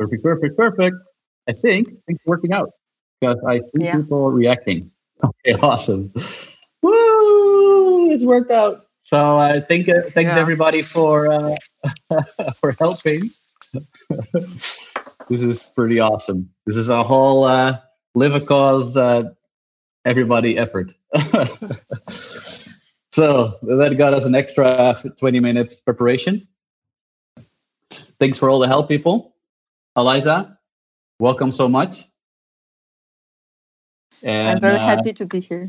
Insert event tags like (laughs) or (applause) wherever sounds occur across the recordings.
Perfect, perfect, perfect. I think it's working out because I see yeah. people reacting. (laughs) Okay, awesome. Woo! It's worked out. So uh, thank uh, thanks yeah. everybody for uh, (laughs) for helping. this is pretty awesome. This is a whole uh, live a cause uh, everybody effort. (laughs) so that got us an extra 20 minutes preparation. Thanks for all the help, people. Eliza, welcome so much. And, I'm very uh, happy to be here.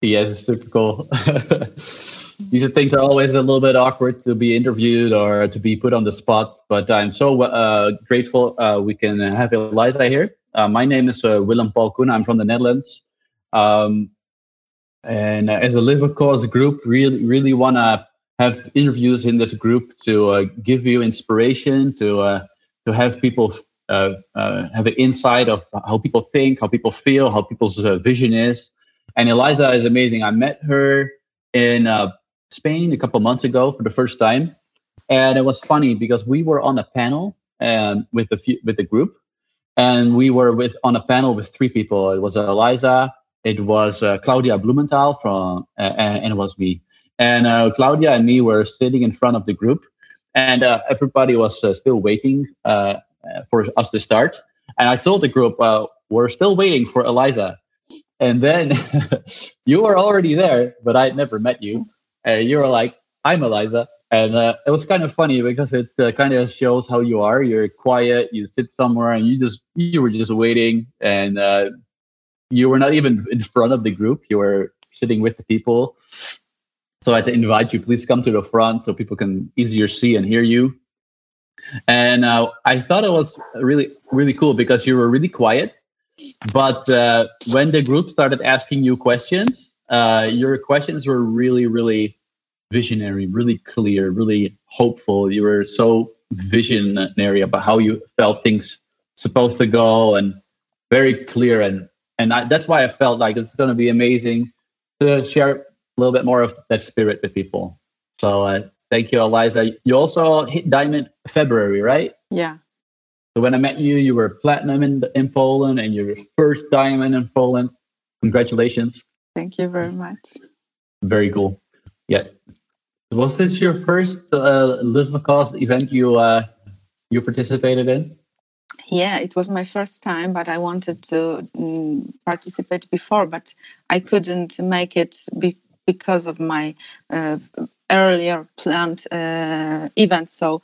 Yes, it's super cool. (laughs) These things are always a little bit awkward to be interviewed or to be put on the spot, but I'm so uh, grateful uh, we can have Eliza here. Uh, my name is uh, Willem Paul Koen. I'm from the Netherlands. Um, and as a Live Cause group, really, really want to have interviews in this group to uh, give you inspiration, to uh, to have people uh, uh, have an insight of how people think, how people feel, how people's uh, vision is. And Eliza is amazing. I met her in uh, Spain a couple months ago for the first time, and it was funny because we were on a panel um, with the few, with the group, and we were with on a panel with three people. It was Eliza, it was uh, Claudia Blumenthal from, uh, and, it was me. And Claudia and me were sitting in front of the group, and everybody was still waiting uh, for us to start. And I told the group, uh, we're still waiting for Eliza. And then (laughs) you were already there, but I'd never met you. And you were like, I'm Eliza. And uh, it was kind of funny because it uh, kind of shows how you are. You're quiet, you sit somewhere and you just, you were just waiting. And uh, you were not even in front of the group, you were sitting with the people. So I had to invite you, please come to the front so people can easier see and hear you. And uh, I thought it was really, really cool because you were really quiet. But uh, when the group started asking you questions, uh, your questions were really, really visionary, really clear, really hopeful. You were so visionary about how you felt things supposed to go and very clear. And, and I, that's why I felt like it's going to be amazing to share a little bit more of that spirit with people. So uh, Thank you, Eliza. You also hit diamond February, right? Yeah. So when I met you, you were platinum in, in Poland and your first diamond in Poland. Congratulations. Thank you very much. Very cool. Yeah. Was this your first uh, Live Cause event you uh, you participated in? Yeah, it was my first time, but I wanted to mm, participate before, but I couldn't make it be- because of my uh, earlier planned uh, event. So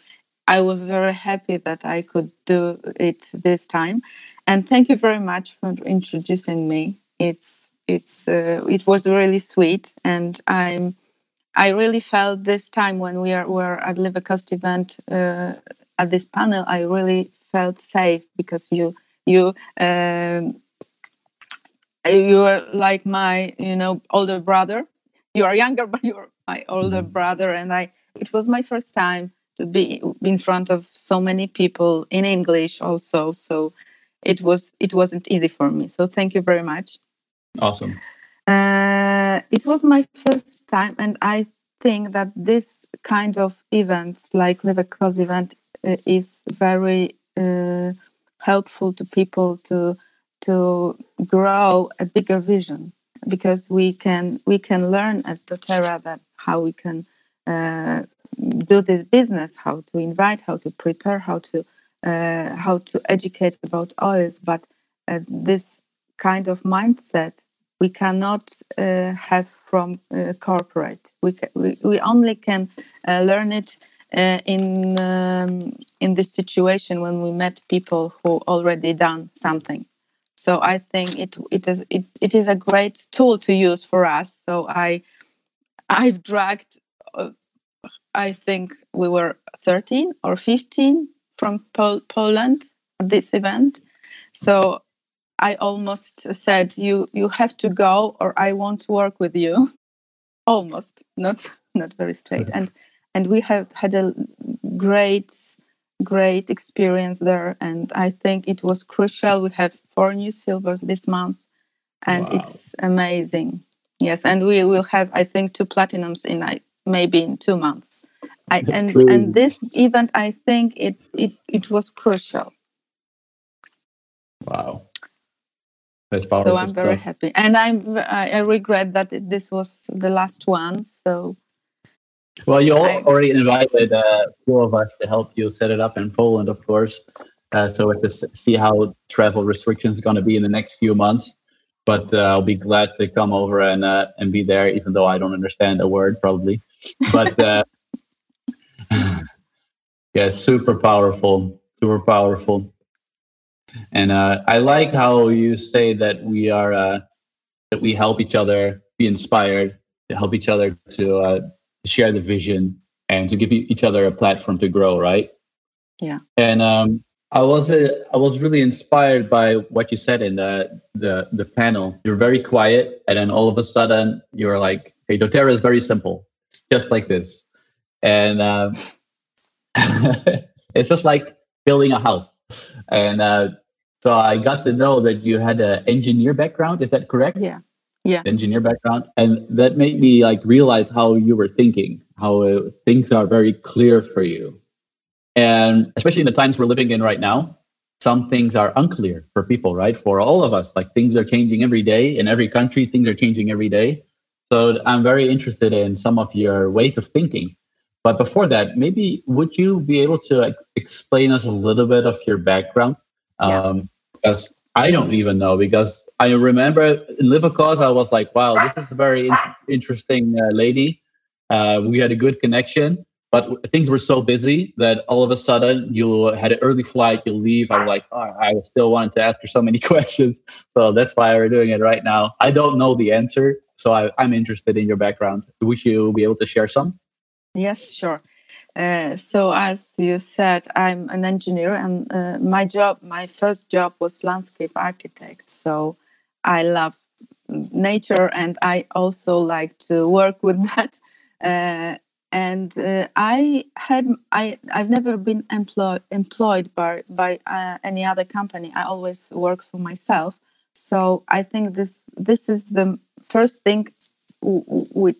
I was very happy that I could do it this time. And thank you very much for introducing me. It's it's uh, it was really sweet, and I'm I really felt this time when we are were at Live a Cause event uh, at this panel. I really felt safe because you you. Um, you are like my you know older brother you are younger (laughs) but you're my older mm-hmm. brother and i it was my first time to be in front of so many people in english also so it was it wasn't easy for me. So thank you very much. Awesome. Uh, it was my first time and i think that this kind of events like live a cause event uh, is very uh, helpful to people to to grow a bigger vision because we can we can learn at doTERRA that how we can uh, do this business, how to invite, how to prepare, how to uh, how to educate about oils. But uh, this kind of mindset we cannot uh, have from uh, corporate. We, ca- we, we only can uh, learn it in um, in this situation when we met people who already done something. So I think it it is it, it is a great tool to use for us. So I I've dragged uh, I think we were 13 or 15 from Pol- Poland at this event. So I almost said you you have to go or I won't work with you. (laughs) almost not not very straight and and we have had a great great experience there and i think it was crucial we have four new silvers this month, and wow. it's amazing. Yes, and we will have, I think, two platinums in maybe in two months. I, and and this event, I think it it it was crucial Wow. That's powerful. So I'm very stuff. happy, and I'm I regret that this was the last one. So well, you already invited uh, few of us to help you set it up in Poland, of course. Uh, so we have to see how travel restrictions are going to be in the next few months. But uh, I'll be glad to come over and uh, and be there, even though I don't understand a word probably. But uh, (laughs) yeah, super powerful, super powerful. And uh, I like how you say that we are uh, that we help each other be inspired, to help each other to uh, share the vision and to give each other a platform to grow. Right? Yeah. And um, I was uh, I was really inspired by what you said in the the the panel. You're very quiet, and then all of a sudden you're like, "Hey, DoTerra is very simple, just like this," and um, (laughs) it's just like building a house. And uh, so I got to know that you had an engineer background. Is that correct? Yeah. Yeah. Engineer background, and that made me like realize how you were thinking, how uh, things are very clear for you and especially in the times we're living in right now, some things are unclear for people, right? For all of us, like things are changing every day in every country, things are changing every day. So I'm very interested in some of your ways of thinking. But before that, maybe would you be able to like, explain us a little bit of your background? Yeah. Um, because I don't even know. Because I remember in Live a Cause, I was like, wow, this is a very in- interesting uh, lady. Uh, we had a good connection but things were so busy that all of a sudden you had an early flight, you leave. I'm like, oh, I still wanted to ask her so many (laughs) questions. So that's why we're doing it right now. I don't know the answer. So I, am interested in your background. Would you be able to share some? Yes, sure. Uh, so as you said, I'm an engineer, and uh, my job, my first job was landscape architect. So I love nature, and I also like to work with (laughs) that. Uh, and uh, I had I I've never been employed employed by by uh, any other company. I always worked for myself. So I think this this is the first thing which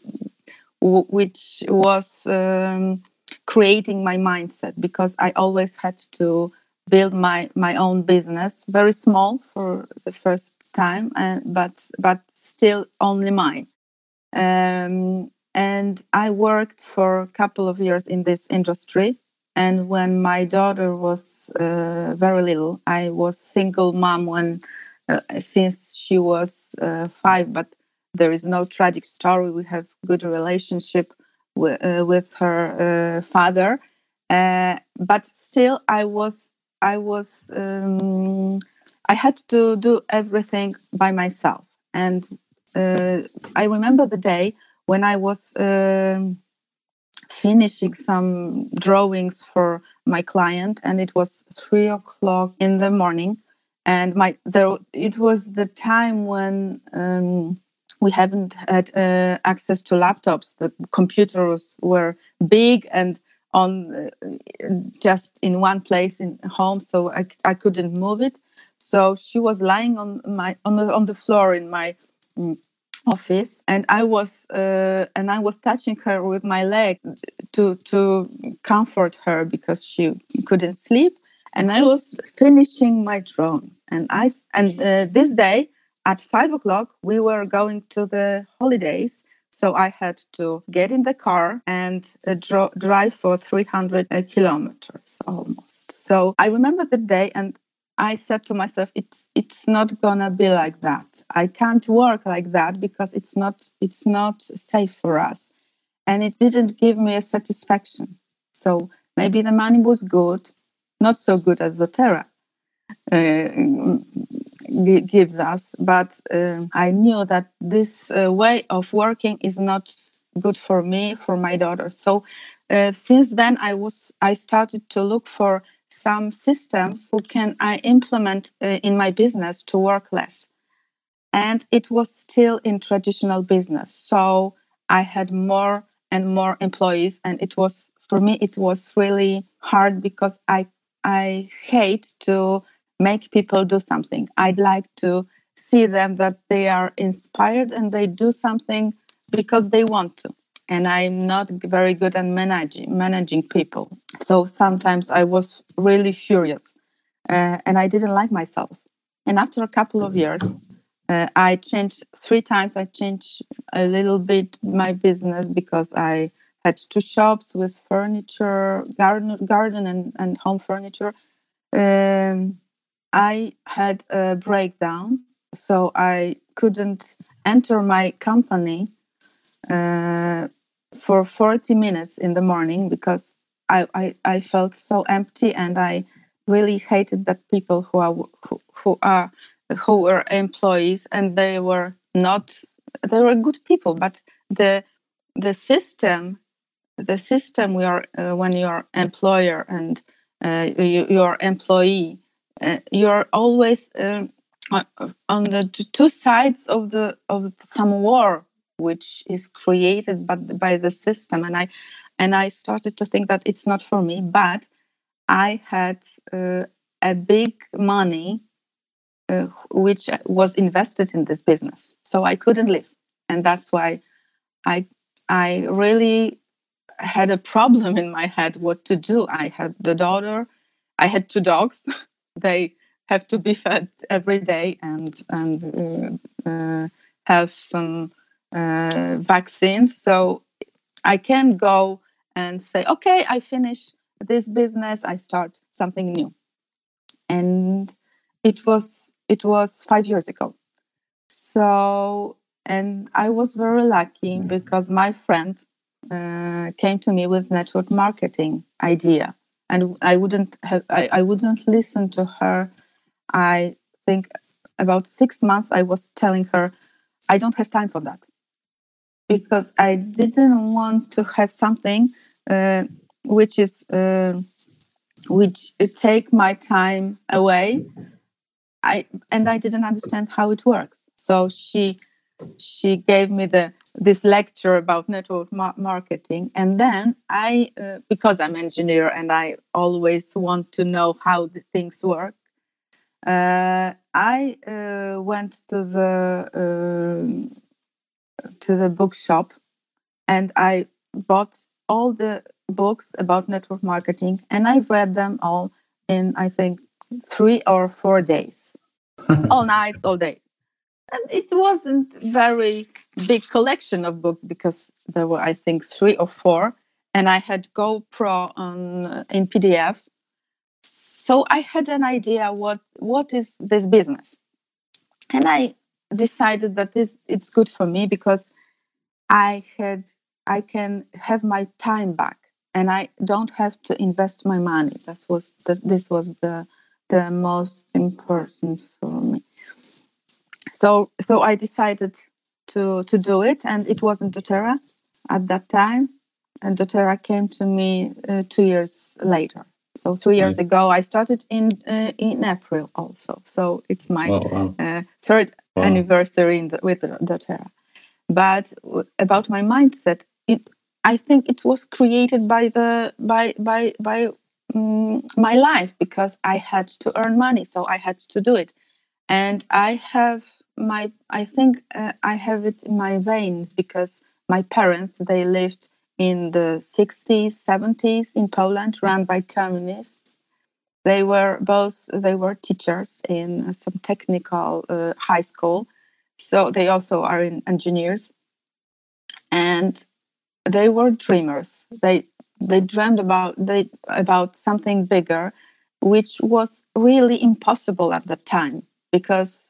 which was um, creating my mindset because I always had to build my my own business, very small for the first time, and but but still only mine. Um, and I worked for a couple of years in this industry. And when my daughter was uh, very little, I was single mom when uh, since she was uh, five. But there is no tragic story. We have good relationship with, uh, with her uh, father. Uh, but still, I was I was um, I had to do everything by myself. And I remember the day when I was um, finishing some drawings for my client, and it was three o'clock in the morning, and my there it was the time when um, we haven't had uh, access to laptops. The computers were big and on uh, just in one place in home, so I, I couldn't move it. So she was lying on my on the on the floor in my mm, office and i was uh, and i was touching her with my leg to to comfort her because she couldn't sleep. And i was finishing my drawing and i and uh, this day at five o'clock we were going to the holidays. So i had to get in the car and uh, dro- drive for 300 uh, kilometers almost. So i remember the day and I said to myself, it's it's not gonna be like that. I can't work like that because it's not it's not safe for us, and it didn't give me a satisfaction. So maybe the money was good, not so good as doTERRA uh, gives us, but uh, I knew that this uh, way of working is not good for me, for my daughter. So uh, since then, I was I started to look for some systems who can I implement uh, in my business to work less. And it was still in traditional business. So I had more and more employees and it was for me it was really hard because I I hate to make people do something. I'd like to see them that they are inspired and they do something because they want to and I'm not very good at managing managing people. So sometimes I was really furious, uh, and I didn't like myself. And after a couple of years, uh, I changed three times. I changed a little bit my business because I had two shops with furniture, garden, garden and, and home furniture. Um, I had a breakdown, so I couldn't enter my company uh, for 40 minutes in the morning because I, I, I, felt so empty and I really hated that people who are who, who are who were employees and they were not they were good people but the the system the system we are uh, when you're employer and uh, you, your employee uh, you're always uh, on the two sides of the of some war which is created by, by the system and i and i started to think that it's not for me but i had uh, a big money uh, which was invested in this business so i couldn't live and that's why i i really had a problem in my head what to do. I had the daughter, I had two dogs. (laughs) they have to be fed every day and and uh, uh, have some uh, vaccines. So I can go and say, okay, I finish this business. I start something new, and it was it was five years ago. So and I was very lucky because my friend uh, came to me with network marketing idea and i wouldn't have I, I wouldn't listen to her i think about six months i was telling her i don't have time for that because i didn't want to have something uh, which is uh, which take my time away. I and i didn't understand how it works. So she she gave me the this lecture about network ma- marketing. And then i uh, because i'm engineer and i always want to know how the things work uh, i uh, went to the uh, to the bookshop and i bought all the books about network marketing and i've read them all in i think three or four days. (laughs) All nights all day. And it wasn't very big collection of books because there were i think three or four and i had Go Pro on uh, in pdf so i had an idea what what is this business? And i decided that this it's good for me because i had i can have my time back and i don't have to invest my money. That was this was the the most important for me. So so I decided to to do it, and it wasn't DoTerra at that time, and DoTerra came to me uh, two years later. So three years right. ago, I started in uh, in April also. So it's my oh, wow. uh, third wow. anniversary the, with DoTerra. But about my mindset, it I think it was created by the by by by um, my life because I had to earn money, so I had to do it, and I have my i think uh, i have it in my veins because my parents they lived in the 60s 70s in poland run by communists. They were both they were teachers in some technical uh, high school. So they also are in engineers. And they were dreamers. They they dreamed about they about something bigger which was really impossible at that time because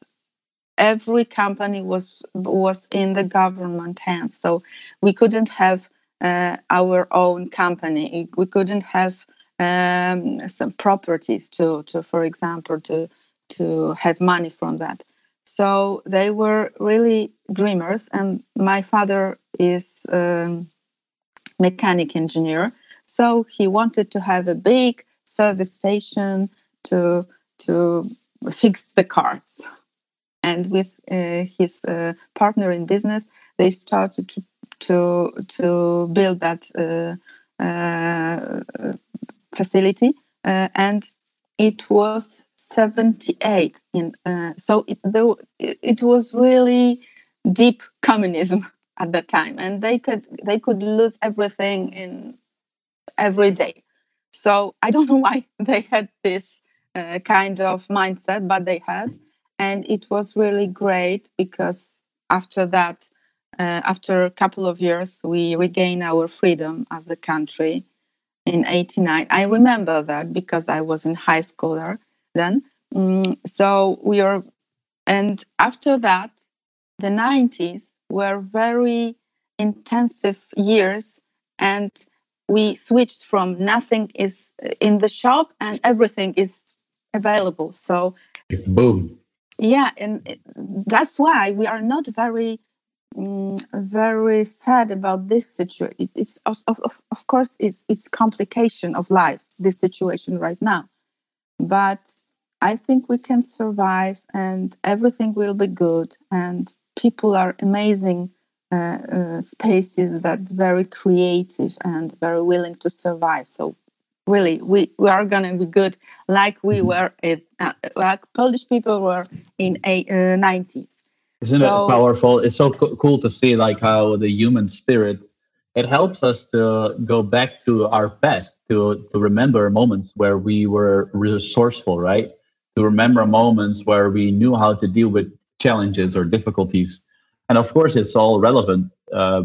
every company was was in the government hands. So we couldn't have our own company. We couldn't have um, some properties to, to for example to to have money from that. So they were really dreamers and my father is um, mechanic engineer. So he wanted to have a big service station to to fix the cars. And with uh, his uh, partner in business, they started to to to build that uh, facility, and it was 78 in so it, though it was really deep communism at that time and they could they could lose everything in every day. So i don't know why (laughs) they had this uh, kind of mindset but they had and it was really great because after that uh, after a couple of years we regained our freedom as a country in 89 i remember that because i was in high school there then. Mm, so we are and after that the 90s were very intensive years and we switched from nothing is in the shop and everything is available. So boom. Yeah and that's why we are not very um, very sad about this situation it's of, of, of course it's it's complication of life this situation right now but i think we can survive and everything will be good and people are amazing uh, uh, spaces that's very creative and very willing to survive. So really, we, we are going to be good like we mm-hmm. were, in, uh, like Polish people were in a, 90s. Isn't so, it powerful? It's so co- cool to see like how the human spirit it helps us to go back to our past to to remember moments where we were resourceful right? To remember moments where we knew how to deal with challenges or difficulties. And of course it's all relevant uh,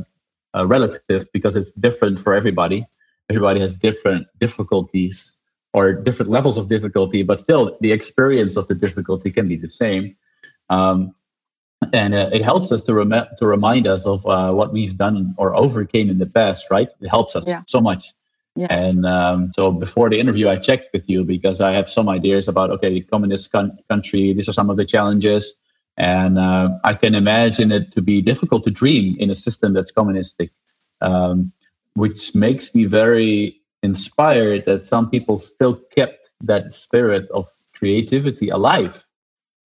uh, relative because it's different for everybody. Everybody has different difficulties or different levels of difficulty but still the experience of the difficulty can be the same. Um, and uh, it helps us to, rem- to remind us of uh, what we've done or overcame in the past right it helps us yeah. so much yeah. And um, so before the interview, I checked with you because I have some ideas about okay, communist con- country. These are some of the challenges. And uh, I can imagine it to be difficult to dream in a system that's communistic, um, which makes me very inspired that some people still kept that spirit of creativity alive,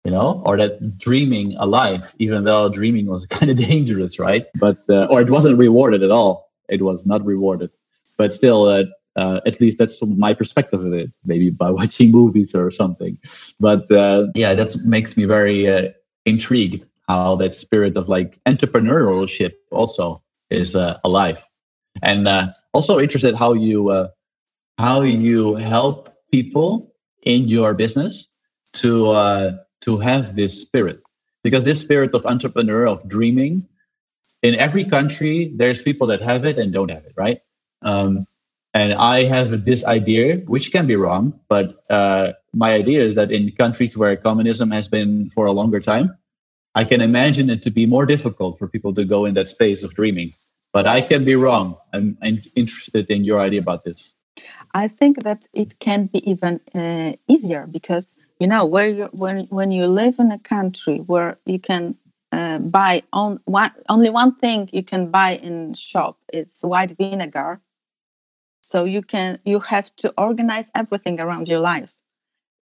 you know, or that dreaming alive, even though dreaming was (laughs) kind of dangerous, right? But, uh, or it wasn't rewarded at all. It was not rewarded. But still, uh, uh, at least that's my perspective of it maybe (laughs) by watching movies or something but uh, yeah that makes me very uh, intrigued how that spirit of like entrepreneurship also is uh, alive and also interested how you how you help people in your business to to have this spirit because this spirit of entrepreneur of dreaming in every country there's people that have it and don't have it right um, and i have this idea which can be wrong but uh, my idea is that in countries where communism has been for a longer time I can imagine it to be more difficult for people to go in that space of dreaming. But I can be wrong. I'm, I'm interested in your idea about this. I think that it can be even uh, easier because you know where you, when when you live in a country where you can uh, buy on one only one thing you can buy in shop it's white vinegar so you can you have to organize everything around your life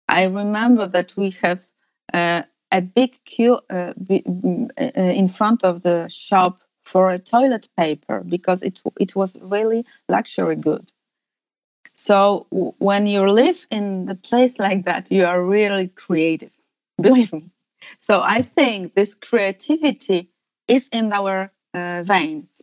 i remember that we have uh, a big queue uh, mm, uh, in front of the shop for a toilet paper because it it was really luxury good. So when you live in the place like that, you are really creative. (laughs) Believe me. So I think this creativity is in our uh, veins,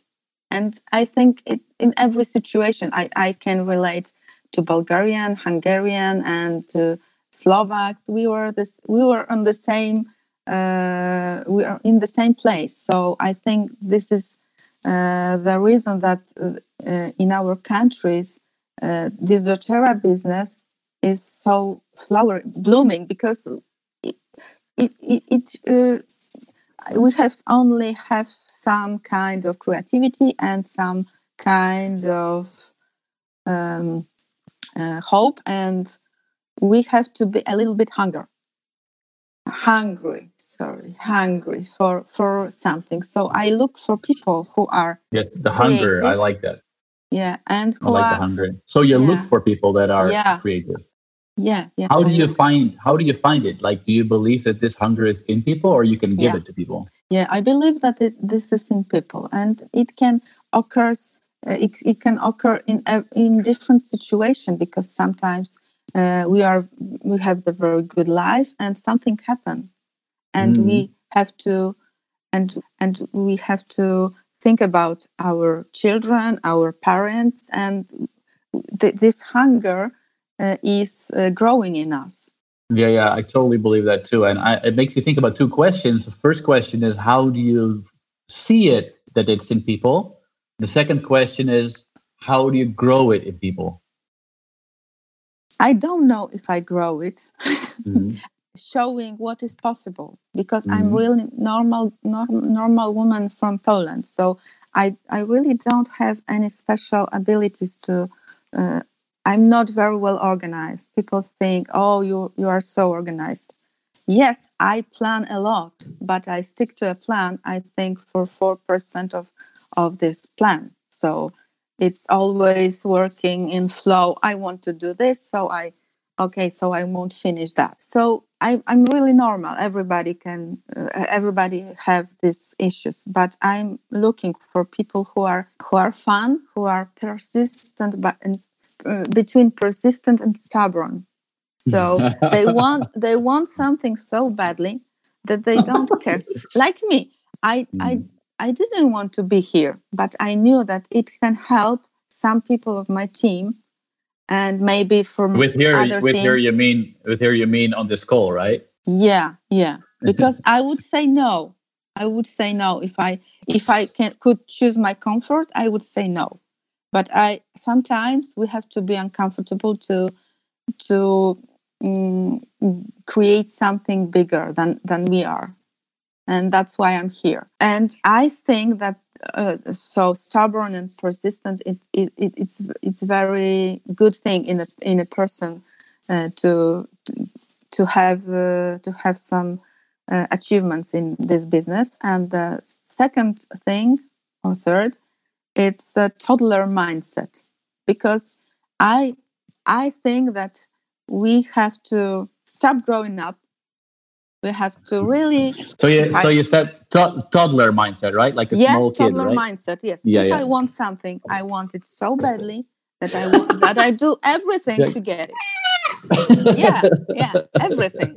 and I think it, in every situation I, I can relate to Bulgarian, Hungarian, and to Slovaks, we were this we were on the same uh, we are in the same place. So I think this is uh, the reason that uh, in our countries uh, this doTERRA business is so flower blooming because it, it, it, it uh, we have only have some kind of creativity and some kind of um, uh, hope and we have to be a little bit hungry hungry sorry hungry for for something so i look for people who are yes the creative. hunger i like that yeah and i like are, the hunger so you yeah. look for people that are yeah. creative yeah yeah how do you find how do you find it like do you believe that this hunger is in people or you can give yeah. it to people yeah i believe that it, this is in people and it can occur uh, it, it can occur in in different situations because sometimes uh, we are we have the very good life and something happened and mm. we have to and and we have to think about our children our parents and th- this hunger uh, is uh, growing in us Yeah, yeah, I totally believe that too. And I, it makes me think about two questions. The first question is how do you see it that it's in people? The second question is how do you grow it in people? I don't know if I grow it. Mm-hmm. (laughs) Showing what is possible because mm-hmm. I'm really normal, norm, normal woman from Poland. So I, I really don't have any special abilities to uh, I'm not very well organized. People think, oh, you, you are so organized. Yes, I plan a lot, but I stick to a plan, I think, for 4% of, of this plan. So it's always working in flow. I want to do this, so I, okay, so I won't finish that. So I, I'm really normal. Everybody can, uh, everybody have these issues, but I'm looking for people who are who are fun, who are persistent, but and uh, between persistent and stubborn. So (laughs) they want they want something so badly that they don't care. Like me, I mm. I I didn't want to be here, but I knew that it can help some people of my team, and maybe for with here with teams. here you mean with here you mean on this call, right? Yeah, yeah. Because I would say no. I would say no if I if I can could choose my comfort. I would say no but i sometimes we have to be uncomfortable to to um, create something bigger than than we are and that's why i'm here and i think that uh, so stubborn and persistent it, it, it, it's it's very good thing in a in a person uh, to to have uh, to have some uh, achievements in this business. And the second thing or third it's a toddler mindset. Because i i think that we have to stop growing up we have to really so you so you said to- toddler mindset right like a yeah, small kid toddler right? mindset yes yeah, if yeah. i want something i want it so badly that i want, that i do everything yeah. to get it (laughs) yeah yeah everything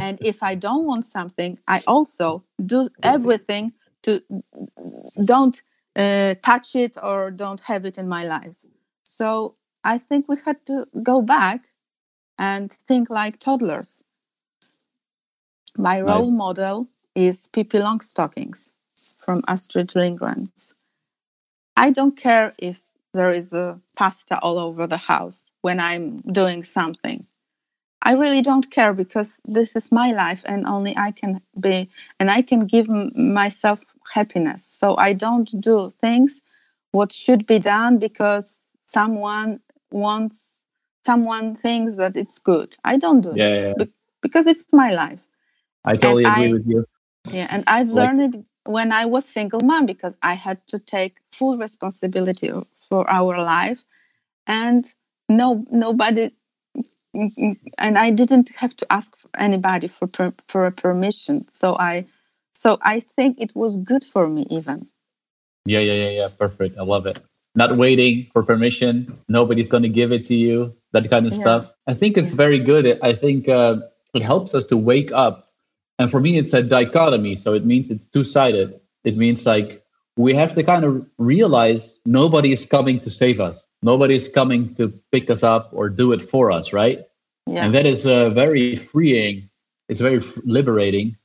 and if i don't want something i also do everything to don't uh, touch it or don't have it in my life. So I think we had to go back and think like toddlers. My nice. role model is Pippi Longstockings from Astrid Lindgren's. I don't care if there is a pasta all over the house when I'm doing something. I really don't care because this is my life and only I can be, and I can give myself happiness. So I don't do things what should be done because someone wants someone thinks that it's good. I don't do yeah, it yeah. because it's my life. I totally and agree I, with you. Yeah, and I've like, learned it when I was single mom because I had to take full responsibility for our life, and no nobody, and I didn't have to ask anybody for per, for a permission. So I so I think it was good for me even. Yeah, yeah, yeah, yeah. Perfect. I love it. Not waiting for permission. Nobody's going to give it to you. That kind of yeah. stuff. I think it's yeah. very good. I think uh, it helps us to wake up. And for me, it's a dichotomy. So it means it's two sided. It means like we have to kind of realize nobody is coming to save us. Nobody is coming to pick us up or do it for us, right? Yeah. And that is uh, very freeing. It's very liberating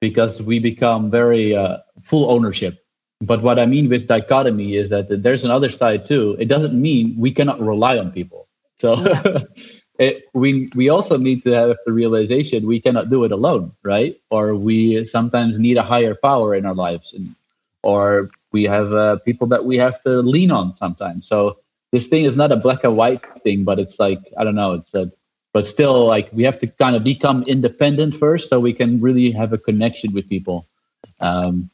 because we become very uh, full ownership. But what I mean with dichotomy is that there's another side too. It doesn't mean we cannot rely on people. So yeah. (laughs) it, we we also need to have the realization we cannot do it alone, right? Or we sometimes need a higher power in our lives, and, or we have uh, people that we have to lean on sometimes. So this thing is not a black and white thing, but it's like I don't know. It's a but still like we have to kind of become independent first so we can really have a connection with people um,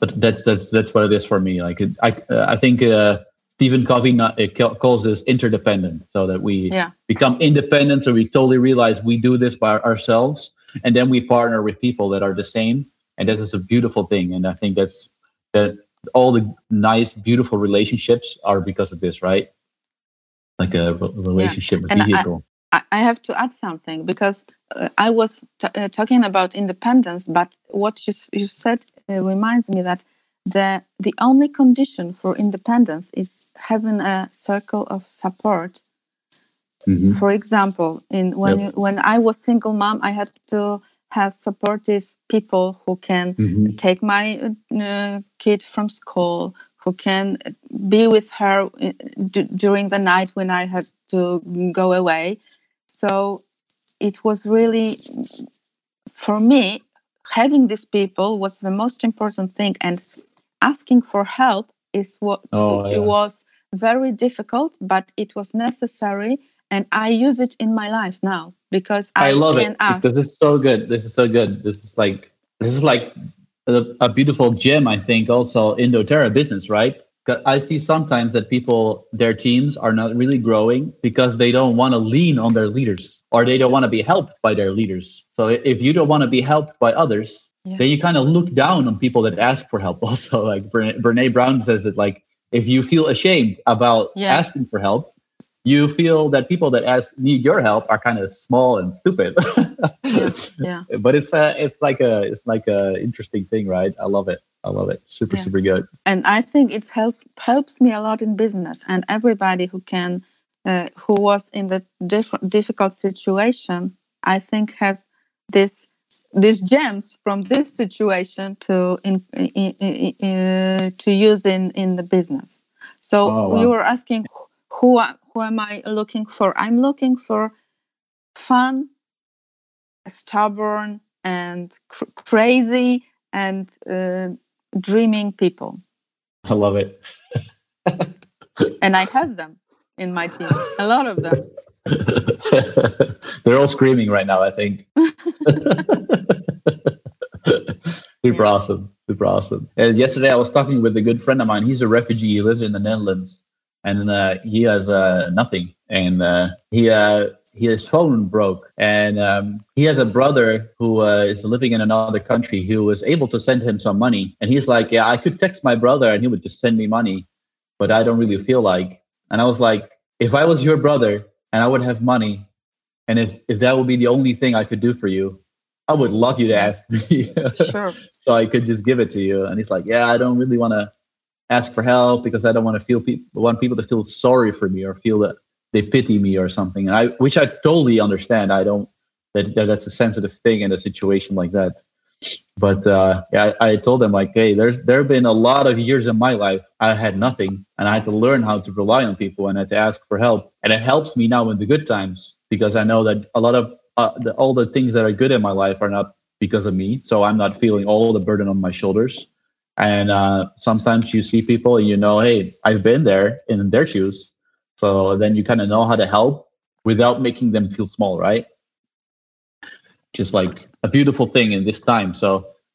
but that's that's that's what it is for me like i uh, i think uh, stephen covey not, calls this interdependent so that we yeah. become independent so we totally realize we do this by ourselves and then we partner with people that are the same and that is a beautiful thing and i think that's that all the nice beautiful relationships are because of this right like a relationship yeah. vehicle I have to add something because uh, I was t- uh, talking about independence, but what you, you said uh, reminds me that the the only condition for independence is having a circle of support mm-hmm. for example in when yep. you, when i was single mom i had to have supportive people who can mm-hmm. take my uh, kid from school who can be with her uh, d- during the night when i had to go away so it was really for me having these people was the most important thing and asking for help is what oh, yeah. it was very difficult but it was necessary and i use it in my life now because i, I love it ask. this is so good this is so good this is like this is like a, a beautiful gem i think also in doterra business right I see sometimes that people, their teams are not really growing because they don't want to lean on their leaders or they don't want to be helped by their leaders. So if you don't want to be helped by others, yeah. then you kind of look down on people that ask for help. (laughs) Also, like Brene, Brene Brown says that, like, if you feel ashamed about yeah. asking for help, you feel that people that ask need your help are kind of small and stupid. yeah. (laughs) yeah. But it's a, it's like a, it's like a interesting thing, right? I love it. I love it. Super, yeah. super good. And I think it helps helps me a lot in business. And everybody who can, uh, who was in the diff- difficult situation, I think have this these gems from this situation to in, in, in, in to use in in the business. So oh, wow. you were asking who who am I looking for? I'm looking for fun, stubborn, and cr- crazy and uh, dreaming people. I love it. (laughs) and I have them in my team, a lot of them. (laughs) They're all screaming right now, I think. (laughs) super yeah. awesome. Super awesome. And yesterday I was talking with a good friend of mine. He's a refugee. He lives in the Netherlands and uh, he has uh, nothing. And uh, he uh, his phone broke and um, he has a brother who uh, is living in another country who was able to send him some money and he's like yeah i could text my brother and he would just send me money but i don't really feel like and i was like if i was your brother and i would have money and if, if that would be the only thing i could do for you i would love you to ask me (laughs) sure. so i could just give it to you and he's like yeah i don't really want to ask for help because i don't want to feel people want people to feel sorry for me or feel that they pity me or something. And I, which I totally understand. I don't that, that that's a sensitive thing in a situation like that. But uh, yeah, I, told them like, hey, there's there have been a lot of years in my life I had nothing, and I had to learn how to rely on people and I had to ask for help. And it helps me now in the good times because I know that a lot of uh, the, all the things that are good in my life are not because of me. So I'm not feeling all the burden on my shoulders. And uh, sometimes you see people and you know, hey, I've been there in their shoes so then you kind of know how to help without making them feel small, right? Just like a beautiful thing in this time. So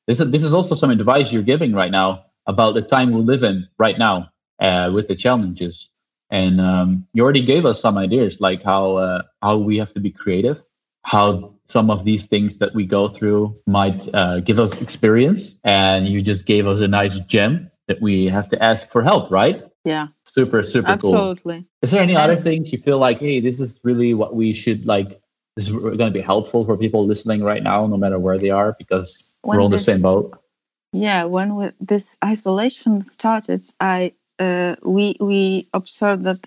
this is, this is also some advice you're giving right now about the time we live in right now uh, with the challenges. And um, you already gave us some ideas, like how uh, how we have to be creative, how some of these things that we go through might uh, give us experience, and you just gave us a nice gem that we have to ask for help, right? Yeah. Super, super Absolutely. Cool. Absolutely. Is there any other things you feel like, hey, this is really what we should like? This is going to be helpful for people listening right now, no matter where they are, because when we're on this, the same boat. Yeah, when we, this isolation started, I uh, we we observed that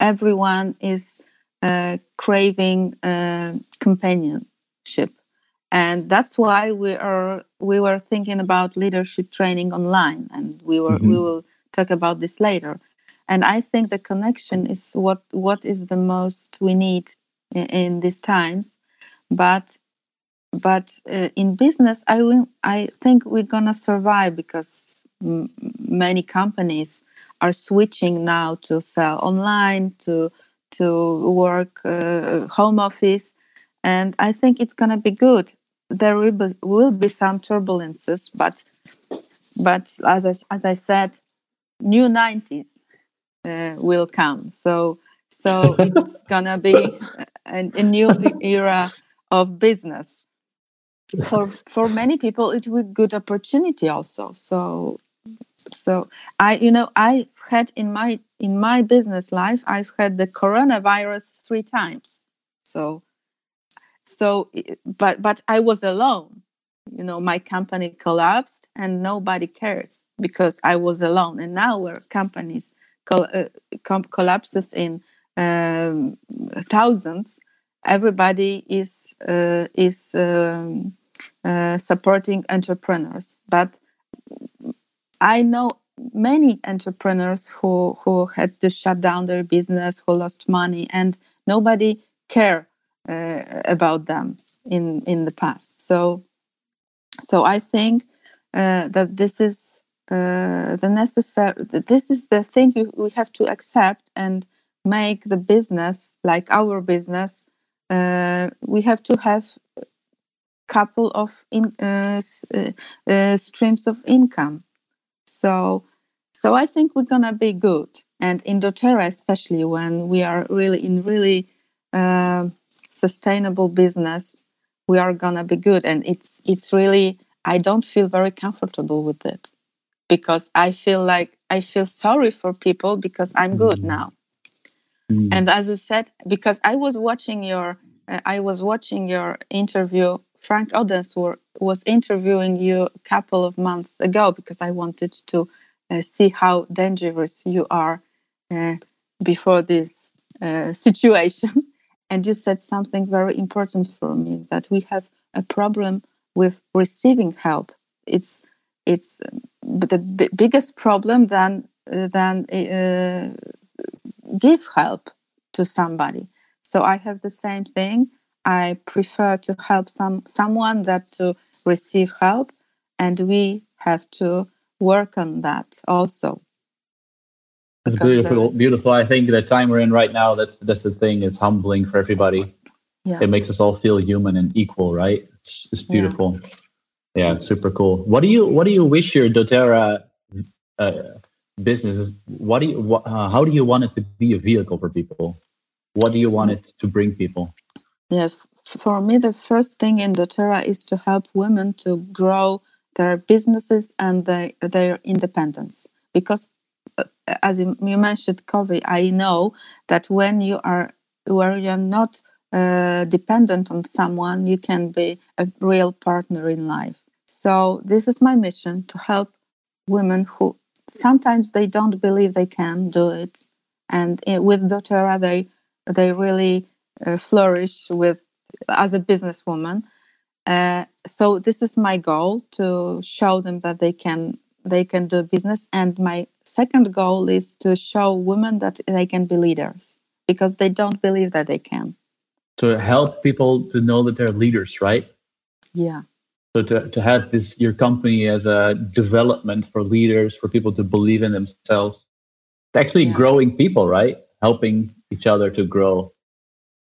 everyone is uh, craving uh, companionship, and that's why we are we were thinking about leadership training online, and we were mm-hmm. we will talk about this later and i think the connection is what what is the most we need in, these times. But but uh, in business i will i think we're gonna survive because m- many companies are switching now to sell online to to work uh, home office. And i think it's gonna be good. There will be, will be some turbulences but but as I, as I said new 90s uh, will come. So so it's gonna be a, a, new era of business. For for many people it will good opportunity also. So so i you know i had in my in my business life i've had the coronavirus three times. So so but but i was alone. You know my company collapsed and nobody cares because i was alone. And now where companies uh, com- collapses in um, thousands, everybody is uh, is um, uh, supporting entrepreneurs. But I know many entrepreneurs who who had to shut down their business, who lost money, and nobody care uh, about them in in the past. So so I think uh, that this is uh, the necessary. This is the thing we have to accept and make the business like our business. Uh, we have to have couple of in, uh, uh, uh, streams of income. So, so I think we're gonna be good. And in DoTerra, especially when we are really in really uh, sustainable business, we are gonna be good. And it's it's really I don't feel very comfortable with it because I feel like I feel sorry for people because I'm good mm. now. Mm. And as you said, because I was watching your uh, I was watching your interview Frank Odens were, was interviewing you a couple of months ago because I wanted to uh, see how dangerous you are uh, before this uh, (laughs) situation. and you said something very important for me that we have a problem with receiving help. It's it's the b- biggest problem than than uh, give help to somebody. So I have the same thing I prefer to help some someone that to receive help, and we have to work on that also. It's beautiful, is, beautiful. I think the time we're in right now, that's that's the thing. It's humbling for everybody. Yeah. It makes us all feel human and equal, right? It's, it's beautiful. Yeah. yeah, it's super cool. What do you What do you wish your DoTerra uh, business? What do you? Uh, how do you want it to be a vehicle for people? What do you want it to bring people? Yes, for me, the first thing in doTERRA is to help women to grow their businesses and their, their independence. Because, uh, as you, mentioned, Kovi, I know that when you are where you're not uh, dependent on someone, you can be a real partner in life. So this is my mission to help women who sometimes they don't believe they can do it, and with doTERRA they they really uh, flourish with as a businesswoman. Uh, so this is my goal to show them that they can they can do business. And my second goal is to show women that they can be leaders because they don't believe that they can. To help people to know that they're leaders, right? Yeah. So to, to have this your company as a development for leaders, for people to believe in themselves, it's actually yeah. growing people, right? Helping each other to grow.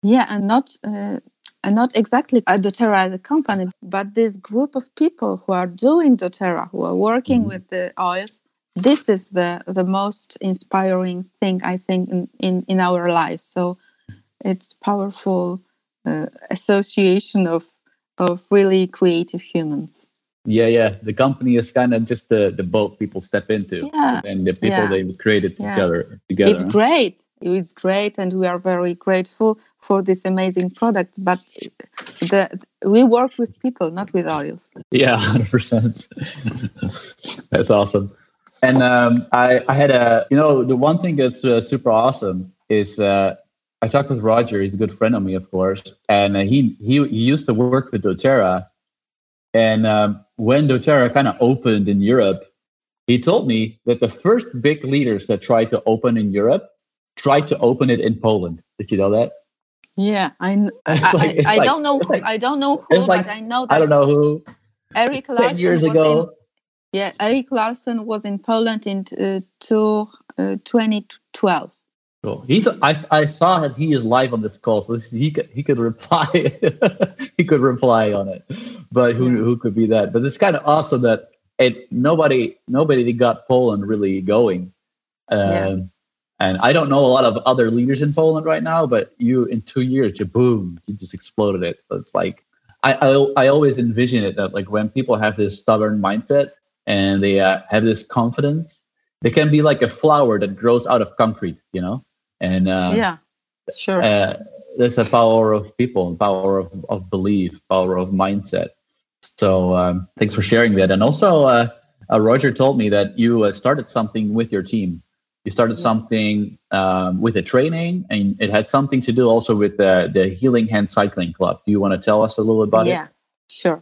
Yeah, and not uh, and not exactly doTERRA as a company, but this group of people who are doing doTERRA, who are working mm-hmm. with the oils. This is the the most inspiring thing I think in in, in our lives. So it's powerful uh, association of of really creative humans. Yeah, yeah. The company is kind of just the the boat people step into, yeah. and the people yeah. they created together. Yeah. Together. It's great it's great and we are very grateful for this amazing product but the we work with people not with oils yeah (laughs) 100% that's awesome and um, I, I had a you know the one thing that's uh, super awesome is uh, I talked with Roger. He's a good friend of me, of course, and uh, he, he he used to work with DoTerra. And um, when DoTerra kind of opened in Europe, he told me that the first big leaders that tried to open in Europe tried to open it in Poland. Did you know that? Yeah, I (laughs) I, like, I, like, don't know who, like, I don't know who, but I know that I don't know who. Eric (laughs) Larson years ago. In, yeah, Eric Larson was in Poland in uh, to, uh, 2012. Cool. He's I, I saw that he is live on this call, so he could he could reply (laughs) he could reply on it. But who who could be that? But it's kind of awesome that it nobody nobody got Poland really going. Um, yeah. And I don't know a lot of other leaders in Poland right now, but you in two years, you boom, you just exploded it. So it's like I I, I always envision it that like when people have this stubborn mindset and they uh, have this confidence, they can be like a flower that grows out of concrete, you know. And uh, yeah, sure. Uh, there's a power of people, power of, of belief, power of mindset. So um, thanks for sharing that. And also, uh, uh Roger told me that you uh, started something with your team you started something um, with a training, and it had something to do also with the the Healing Hand Cycling Club. Do you want to tell us a little about yeah, it? Yeah, sure.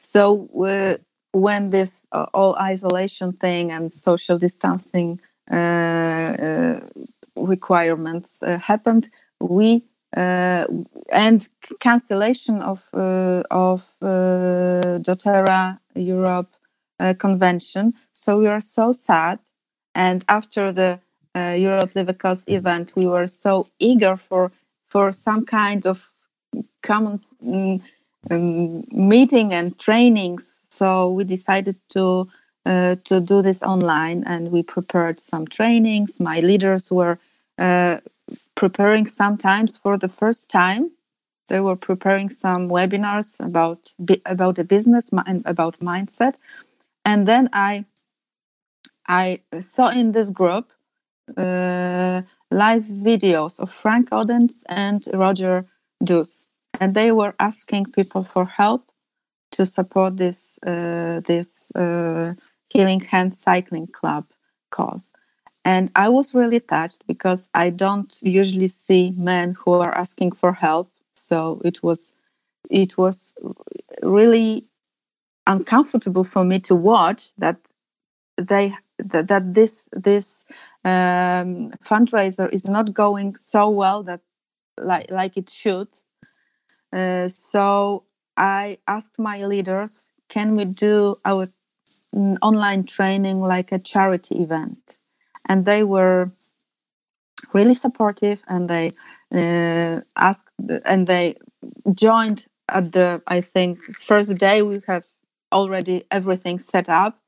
So uh, when this uh, all isolation thing and social distancing uh, uh, requirements uh, happened, we and cancellation of of DoTerra Europe convention. So we are so sad and after the uh, Europe Live event, we were so eager for for some kind of common um, um, meeting and trainings. So we decided to uh, to do this online, and we prepared some trainings. My leaders were uh, preparing sometimes for the first time. They were preparing some webinars about about the business and about mindset, and then I I saw in this group uh, live videos of Frank Odens and Roger Duss, and they were asking people for help to support this uh, this uh, Healing Hands Cycling Club cause. And I was really touched because I don't usually see men who are asking for help. So it was it was really uncomfortable for me to watch that they that, that this this um, fundraiser is not going so well that like like it should. Uh, so I asked my leaders, can we do our online training like a charity event? And they were really supportive, and they uh, asked and they joined at the I think first day we have already everything set up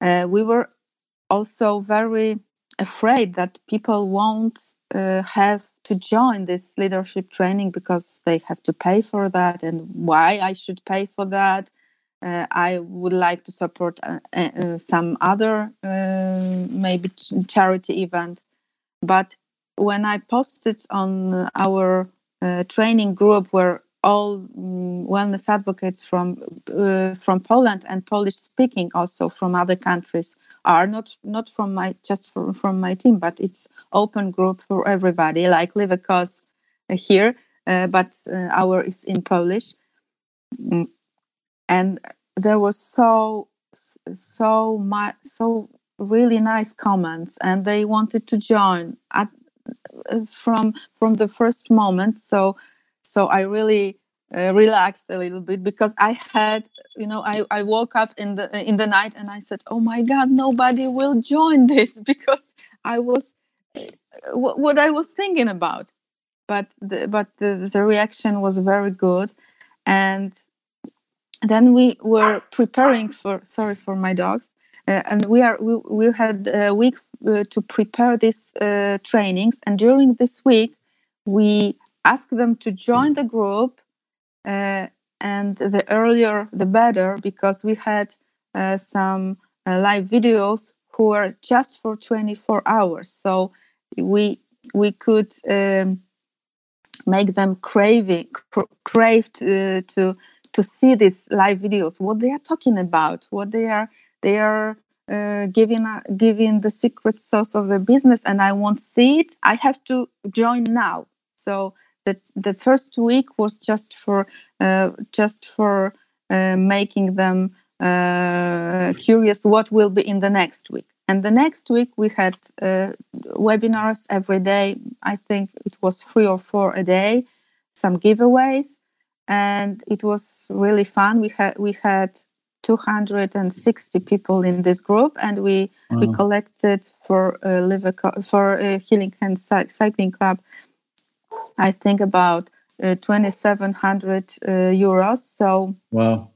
uh, we were also very afraid that people won't uh, have to join this leadership training because they have to pay for that and why I should pay for that. Uh, I would like to support uh, uh, some other uh, maybe charity event. But when I posted on our training group where all um, wellness advocates from uh, from Poland and Polish speaking also from other countries are not not from my just from, from my team, but it's open group for everybody, like Live a Cause uh, here, uh, but uh, our is in Polish, mm. And there was so so much so really nice comments, and they wanted to join at uh, from from the first moment. So so I really uh, relaxed a little bit because I had, you know, I, I woke up in the in the night and I said, "Oh my God, nobody will join this," (laughs) because I was uh, what I was thinking about. But the, but the, the reaction was very good, and then we were preparing for. Sorry for my dogs. Uh, and we are we, we had a week uh, to prepare these uh, trainings and during this week we asked them to join the group uh, and the earlier the better because we had uh, some uh, live videos who were just for 24 hours so we we could um, make them craving cr- crave to, to see these live videos what they are talking about what they are they are uh, giving uh, giving the secret sauce of their business and i won't see it i have to join now so the the first week was just for uh, just for uh, making them uh, curious what will be in the next week. And the next week we had uh, webinars every day. I think it was three or four a day, some giveaways, and it was really fun. We had we had 260 people in this group, and we wow. we collected for uh, Liver for uh, Healing Hands Cycling Club I think about uh, 2,700 uh, euros. So wow,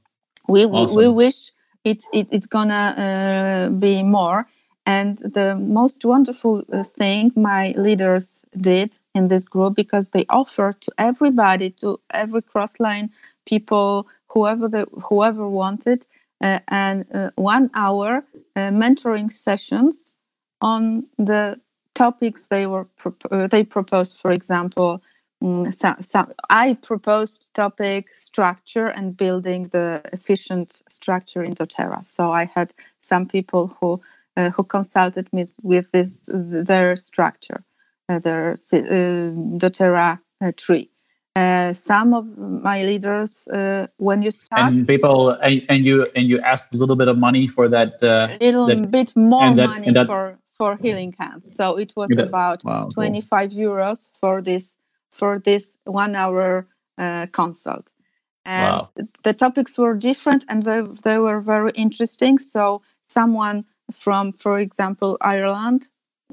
we awesome. we wish it, it it's gonna uh, be more. And the most wonderful uh, thing my leaders did in this group because they offered to everybody, to every crossline people, whoever the whoever wanted, uh, and uh, one hour mentoring sessions on the topics they were they proposed. For example, Mm, so, so I proposed topic structure and building the efficient structure in doTERRA. So I had some people who uh, who consulted me with this their structure, uh, their uh, DoTerra uh, tree. Uh, some of my leaders, when you start, and people, and, and you and you ask a little bit of money for that, a little that, bit more that, money that, for for healing hands. So it was about wow, 25 cool. euros for this for this one hour consult and wow. the topics were different and they, they were very interesting so someone from for example ireland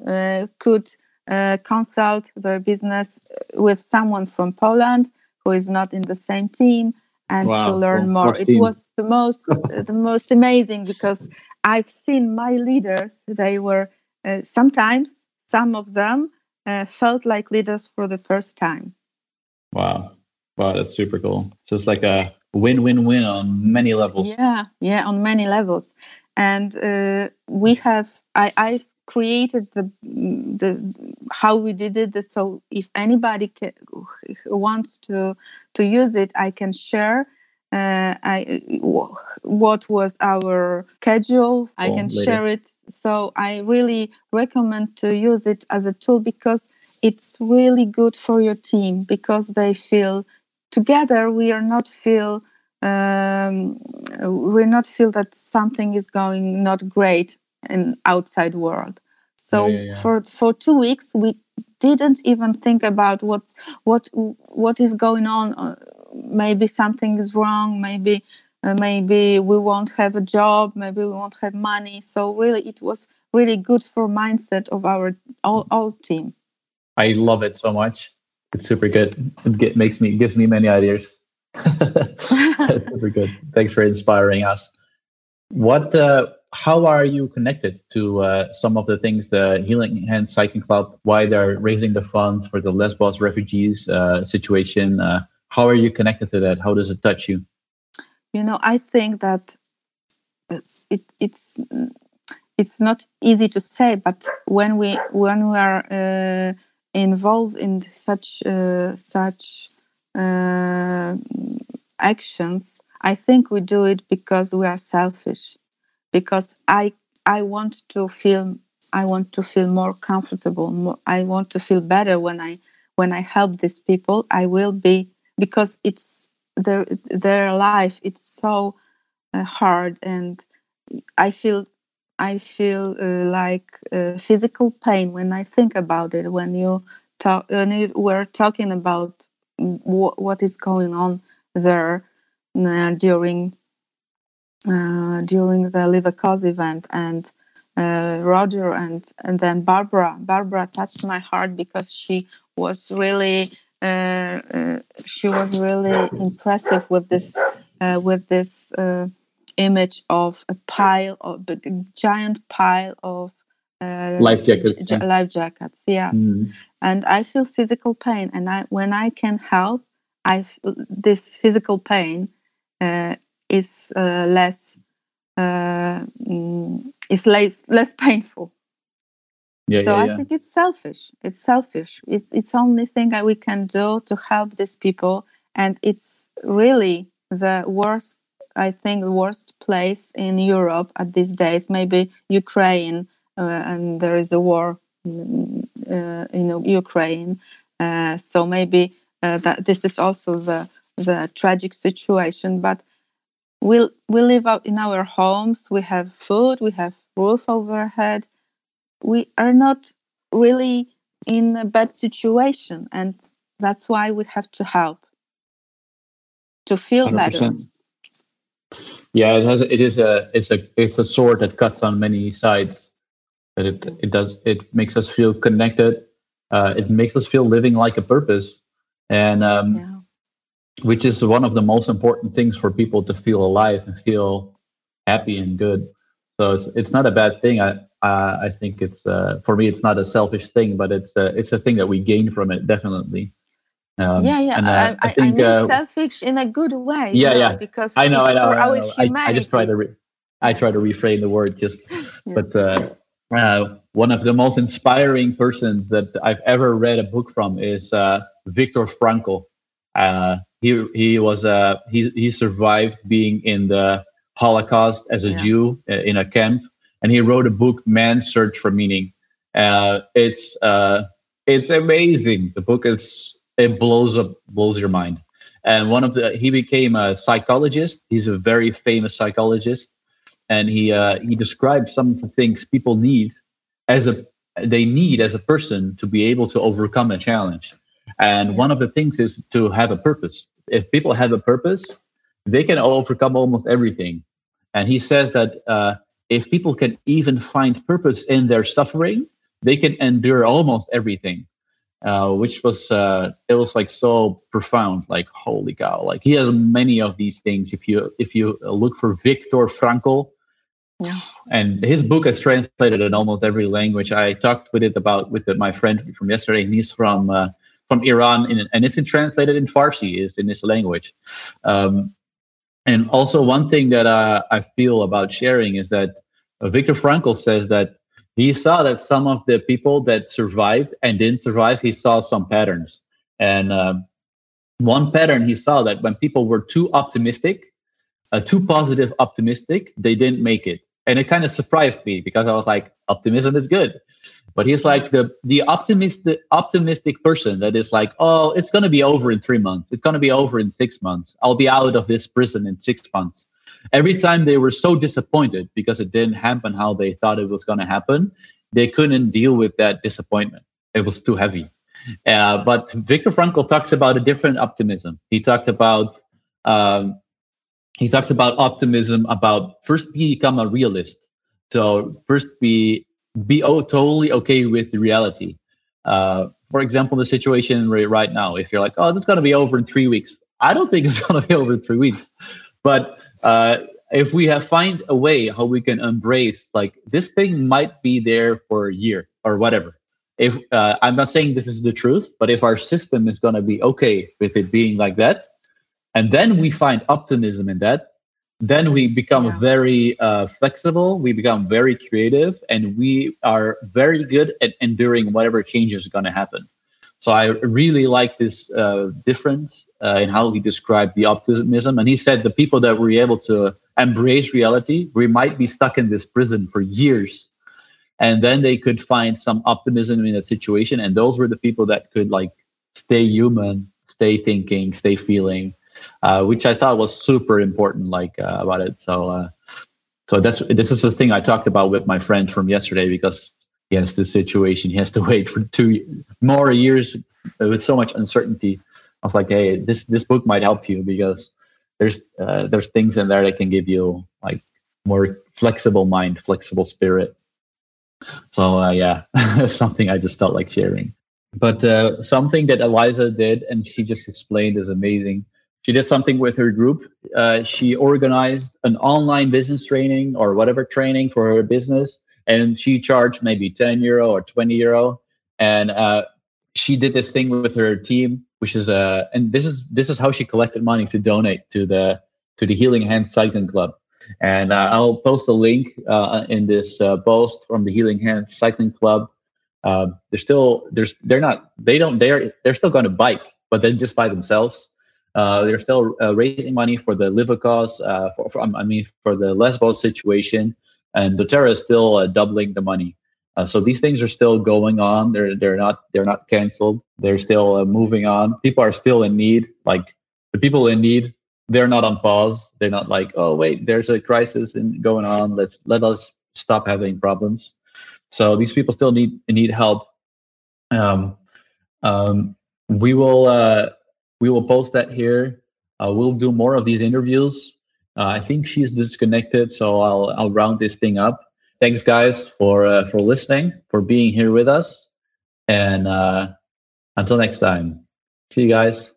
uh, could uh, consult their business with someone from poland who is not in the same team and wow. to learn well, more it team? was the most (laughs) the most amazing because i've seen my leaders they were uh, sometimes some of them uh, felt like leaders for the first time wow Wow, that's super cool. So it's like a win-win-win on many levels. Yeah, yeah, on many levels. And uh, we have, I, I've created the the how we did it. So if anybody can, wants to to use it, I can share. Uh, I what was our schedule. I can later. share it. So I really recommend to use it as a tool because it's really good for your team because they feel together we are not feel um, we not feel that something is going not great in outside world. So yeah, yeah, yeah. for for two weeks we didn't even think about what what what is going on. Uh, maybe something is wrong. Maybe uh, maybe we won't have a job. Maybe we won't have money. So really it was really good for mindset of our all, all team. I love it so much. It's super good. It get, makes me gives me many ideas. (laughs) super good. Thanks for inspiring us. What? Uh, how are you connected to uh, some of the things the Healing Hands Cycling Club? Why they're raising the funds for the Lesbos refugees uh, situation? Uh, how are you connected to that? How does it touch you? You know, I think that it, it's it's not easy to say, but when we when we are uh, involved in such uh, such uh, actions, I think we do it because we are selfish. Because I I want to feel I want to feel more comfortable. More, I want to feel better when I when I help these people. I will be because it's their their life. It's so uh, hard, and I feel I feel uh, like uh, physical pain when I think about it. When you talk, when you were talking about w- what is going on there uh, during uh, during the Live a Cause event, and uh, Roger and and then Barbara. Barbara touched my heart because she was really uh, she was really impressive with this with this image of a pile of a giant pile of uh, life jackets j- life jackets yes mm. And i feel physical pain and i when i can help i this physical pain uh, is uh, less uh, mm, is less less painful yeah, so yeah, yeah. I think it's selfish. It's selfish. It's it's only thing that we can do to help these people, and it's really the worst I think, the worst place in Europe at these days. Maybe Ukraine, uh, and there is a war uh, in Ukraine. Uh, so maybe uh, that this is also the the tragic situation. But we we'll, we live out in our homes. We have food. We have roof overhead. We are not really in a bad situation, and that's why we have to help to feel 100%. better yeah, it has. It is a. It's a. It's a sword that cuts on many sides. But it it does. It makes us feel connected. Uh, it makes us feel living like a purpose, and um, yeah. which is one of the most important things for people to feel alive and feel happy and good. So it's it's not a bad thing. I uh, I think it's uh, for me it's not a selfish thing, but it's a, it's a thing that we gain from it definitely. Um, yeah, yeah. And, uh, I, I, think I mean uh, selfish in a good way. Yeah, know, yeah. Because I know, I know. I, know. I, I, just try to re- I try to reframe the word just, (laughs) yeah. but uh, uh, one of the most inspiring persons that I've ever read a book from is uh, Viktor Frankl. Uh, he he was uh, he he survived being in the Holocaust as a yeah. Jew uh, in a camp, and he wrote a book, Man's Search for Meaning. Uh, it's uh, it's amazing. The book is it blows up blows your mind. And one of the he became a psychologist. He's a very famous psychologist, and he uh, he described some of the things people need as a they need as a person to be able to overcome a challenge. And one of the things is to have a purpose. If people have a purpose, they can overcome almost everything. And he says that uh, if people can even find purpose in their suffering, they can endure almost everything. Uh, which was uh, it was like so profound, like holy cow! Like he has many of these things. If you if you look for Viktor Frankl, yeah. and his book is translated in almost every language. I talked with it about with my friend from yesterday. and He's from uh, from Iran, in, and it's in, translated in Farsi, is in this language. Um, and also, one thing that uh, I feel about sharing is that uh, Viktor Frankl says that he saw that some of the people that survived and didn't survive, he saw some patterns. And uh, one pattern he saw that when people were too optimistic, uh, too positive, optimistic, they didn't make it. And it kind of surprised me because I was like, optimism is good. But he's like the the optimistic optimistic person that is like, oh, it's gonna be over in three months. It's gonna be over in six months. I'll be out of this prison in six months. Every time they were so disappointed because it didn't happen how they thought it was gonna happen, they couldn't deal with that disappointment. It was too heavy. Uh, but Viktor Frankl talks about a different optimism. He talked about um, he talks about optimism about first become a realist. So first be be oh, totally okay with the reality. Uh, for example, the situation right now, if you're like, oh, this is going to be over in three weeks, I don't think (laughs) it's going to be over in three weeks. But uh, if we have find a way how we can embrace like this thing might be there for a year or whatever. If uh, I'm not saying this is the truth, but if our system is going to be okay with it being like that, and then we find optimism in that, then we become yeah. very uh, flexible. We become very creative and we are very good at enduring whatever changes are going to happen. So i really like this uh, difference uh, in how he described the optimism. And he said the people that were able to embrace reality we might be stuck in this prison for years. And then they could find some optimism in that situation. And those were the people that could like stay human stay thinking stay feeling uh, which I thought was super important, like uh, about it. So, uh, so that's this is the thing I talked about with my friend from yesterday because he has this situation. He has to (laughs) wait for two more years with so much uncertainty. I was like, hey, this this book might help you because there's uh, there's things in there that can give you like more flexible mind, flexible spirit. So uh, yeah, (laughs) something I just felt like sharing. But uh, something that Eliza did, and she just explained, is amazing she did something with her group. Uh, she organized an online business training or whatever training for her business, and she charged maybe 10 euro or 20 euro. And uh, she did this thing with her team, which is uh, and this is this is how she collected money to donate to the to the Healing Hands Cycling Club. And uh, I'll post a link uh, in this uh, post from the Healing Hands Cycling Club. They're still there's they're not they don't they're they're still going to bike, but then just by themselves uh, they're still uh, raising money for the Cause, uh, for, for, I mean, for the Lesbos situation, and doTERRA is still uh, doubling the money. Uh, so these things are still going on. They're they're not they're not canceled. They're still uh, moving on. People are still in need. Like the people in need, they're not on pause. They're not like, oh wait, there's a crisis in, going on. Let's let us stop having problems. So these people still need need help. Um, um, we will we will post that here. Uh, we'll do more of these interviews. Uh, I think she's disconnected, so I'll I'll round this thing up. Thanks, guys, for uh, for listening, for being here with us, and uh, until next time. See you guys.